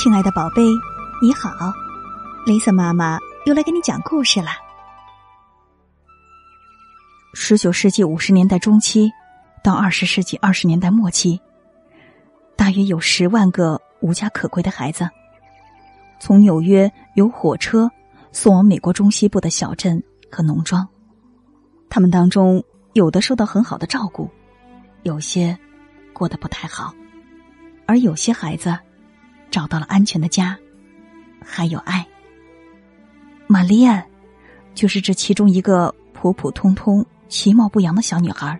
亲爱的宝贝，你好，雷森妈妈又来给你讲故事了。十九世纪五十年代中期到二十世纪二十年代末期，大约有十万个无家可归的孩子，从纽约由火车送往美国中西部的小镇和农庄。他们当中有的受到很好的照顾，有些过得不太好，而有些孩子。找到了安全的家，还有爱。玛丽安就是这其中一个普普通通、其貌不扬的小女孩。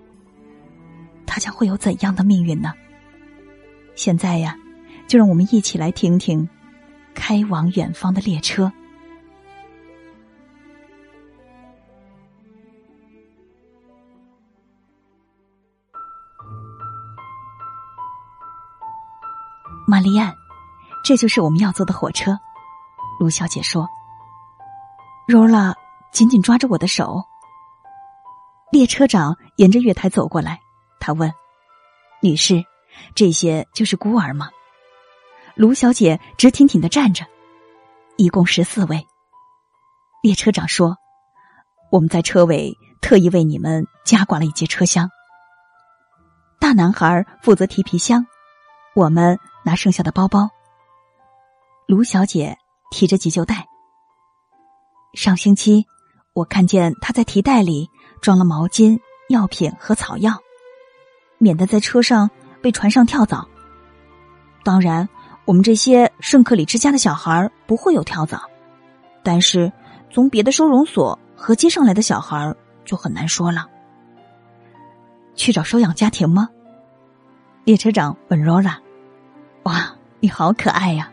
她将会有怎样的命运呢？现在呀，就让我们一起来听听开往远方的列车。玛丽安。这就是我们要坐的火车，卢小姐说。罗拉紧紧抓着我的手。列车长沿着月台走过来，他问：“女士，这些就是孤儿吗？”卢小姐直挺挺的站着。一共十四位。列车长说：“我们在车尾特意为你们加挂了一节车厢。大男孩负责提皮箱，我们拿剩下的包包。”卢小姐提着急救袋。上星期，我看见她在提袋里装了毛巾、药品和草药，免得在车上被船上跳蚤。当然，我们这些圣克里之家的小孩不会有跳蚤，但是从别的收容所和接上来的小孩就很难说了。去找收养家庭吗？列车长问罗拉：“哇，你好可爱呀！”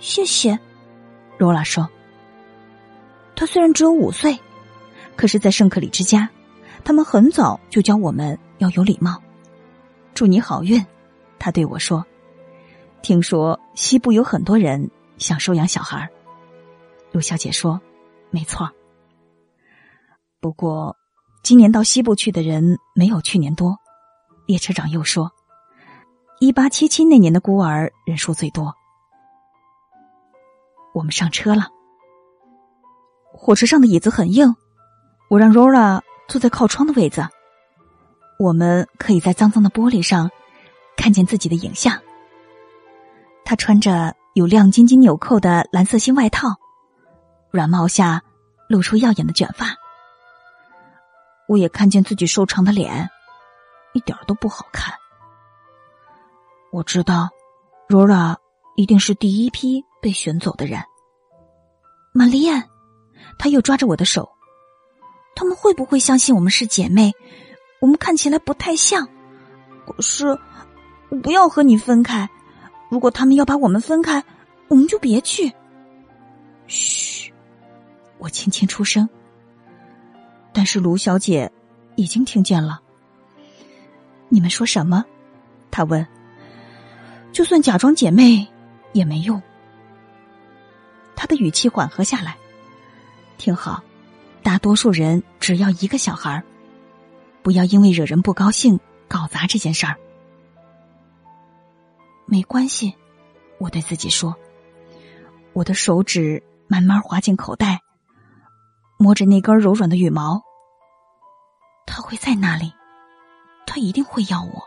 谢谢，罗拉说：“他虽然只有五岁，可是，在圣克里之家，他们很早就教我们要有礼貌。祝你好运。”他对我说：“听说西部有很多人想收养小孩。”陆小姐说：“没错。不过，今年到西部去的人没有去年多。”列车长又说：“一八七七那年的孤儿人数最多。”我们上车了。火车上的椅子很硬，我让 Rora 坐在靠窗的位子，我们可以在脏脏的玻璃上看见自己的影像。他穿着有亮晶晶纽扣的蓝色新外套，软帽下露出耀眼的卷发。我也看见自己瘦长的脸，一点都不好看。我知道，Rora 一定是第一批。被选走的人，玛丽安，他又抓着我的手。他们会不会相信我们是姐妹？我们看起来不太像。可是，我不要和你分开。如果他们要把我们分开，我们就别去。嘘，我轻轻出声。但是卢小姐已经听见了。你们说什么？她问。就算假装姐妹也没用。他的语气缓和下来，听好，大多数人只要一个小孩不要因为惹人不高兴搞砸这件事儿。没关系，我对自己说。我的手指慢慢滑进口袋，摸着那根柔软的羽毛。他会在那里，他一定会要我。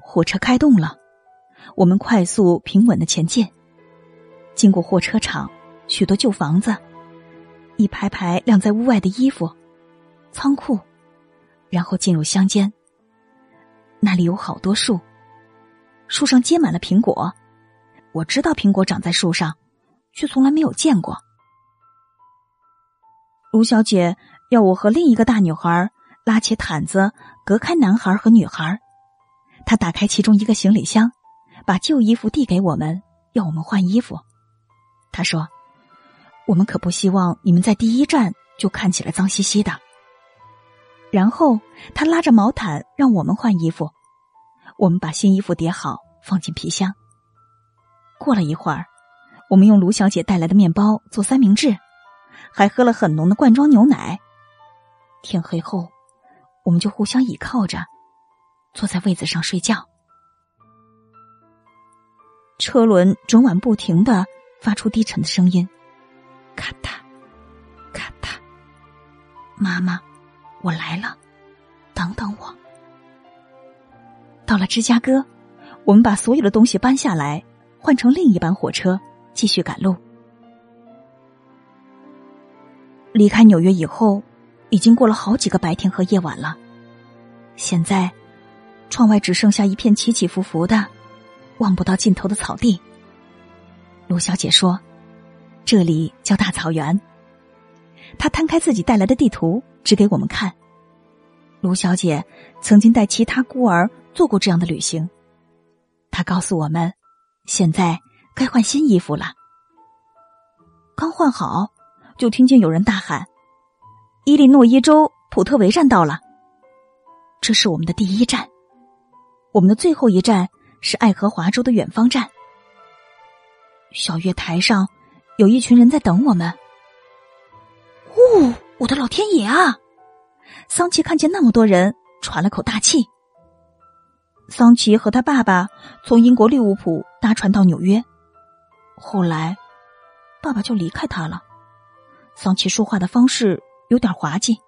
火车开动了。我们快速平稳的前进，经过货车厂，许多旧房子，一排排晾在屋外的衣服，仓库，然后进入乡间。那里有好多树，树上结满了苹果。我知道苹果长在树上，却从来没有见过。卢小姐要我和另一个大女孩拉起毯子，隔开男孩和女孩。她打开其中一个行李箱。把旧衣服递给我们，要我们换衣服。他说：“我们可不希望你们在第一站就看起来脏兮兮的。”然后他拉着毛毯让我们换衣服。我们把新衣服叠好，放进皮箱。过了一会儿，我们用卢小姐带来的面包做三明治，还喝了很浓的罐装牛奶。天黑后，我们就互相倚靠着，坐在位子上睡觉。车轮整晚不停的发出低沉的声音，咔嗒，咔嗒。妈妈，我来了，等等我。到了芝加哥，我们把所有的东西搬下来，换成另一班火车，继续赶路。离开纽约以后，已经过了好几个白天和夜晚了。现在，窗外只剩下一片起起伏伏的、望不到尽头的草地。卢小姐说：“这里叫大草原。”她摊开自己带来的地图，指给我们看。卢小姐曾经带其他孤儿做过这样的旅行。她告诉我们，现在该换新衣服了。刚换好，就听见有人大喊：“伊利诺伊州普特维站到了。”这是我们的第一站，我们的最后一站是爱荷华州的远方站。小月台上有一群人在等我们。哦，我的老天爷啊！桑奇看见那么多人，喘了口大气。桑奇和他爸爸从英国利物浦搭船到纽约，后来爸爸就离开他了。桑奇说话的方式有点滑稽。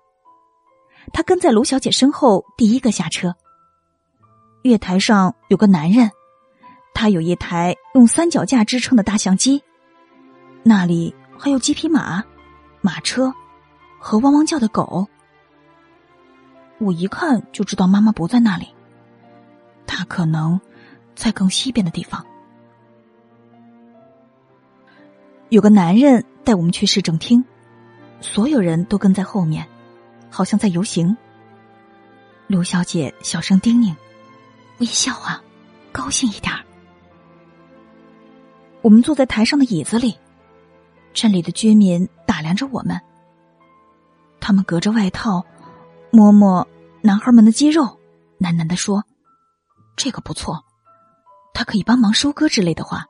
他跟在卢小姐身后，第一个下车。月台上有个男人，他有一台用三脚架支撑的大相机，那里还有几匹马、马车和汪汪叫的狗。我一看就知道妈妈不在那里，她可能在更西边的地方。有个男人带我们去市政厅，所有人都跟在后面，好像在游行。卢小姐小声叮咛：“微笑啊，高兴一点儿。”我们坐在台上的椅子里，镇里的居民打量着我们，他们隔着外套。摸摸男孩们的肌肉，喃喃的说：“这个不错，他可以帮忙收割之类的话。”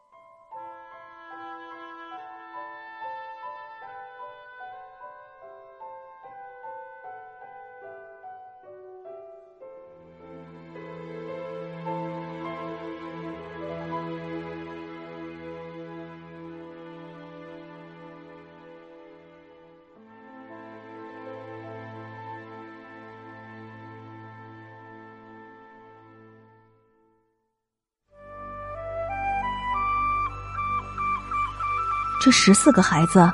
这十四个孩子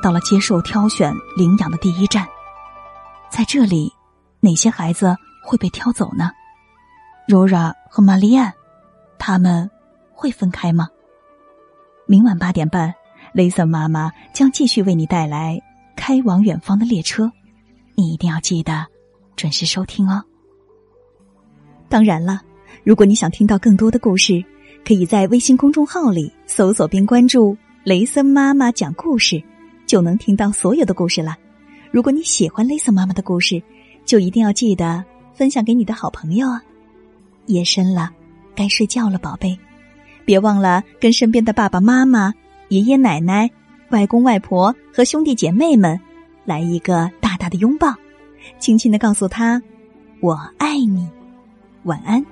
到了接受挑选领养的第一站，在这里，哪些孩子会被挑走呢？柔拉和玛丽安，他们会分开吗？明晚八点半，雷森妈妈将继续为你带来开往远方的列车，你一定要记得准时收听哦。当然了，如果你想听到更多的故事，可以在微信公众号里搜索并关注。雷森妈妈讲故事，就能听到所有的故事了。如果你喜欢雷森妈妈的故事，就一定要记得分享给你的好朋友啊！夜深了，该睡觉了，宝贝，别忘了跟身边的爸爸妈妈、爷爷奶奶、外公外婆和兄弟姐妹们来一个大大的拥抱，轻轻的告诉他：“我爱你。”晚安。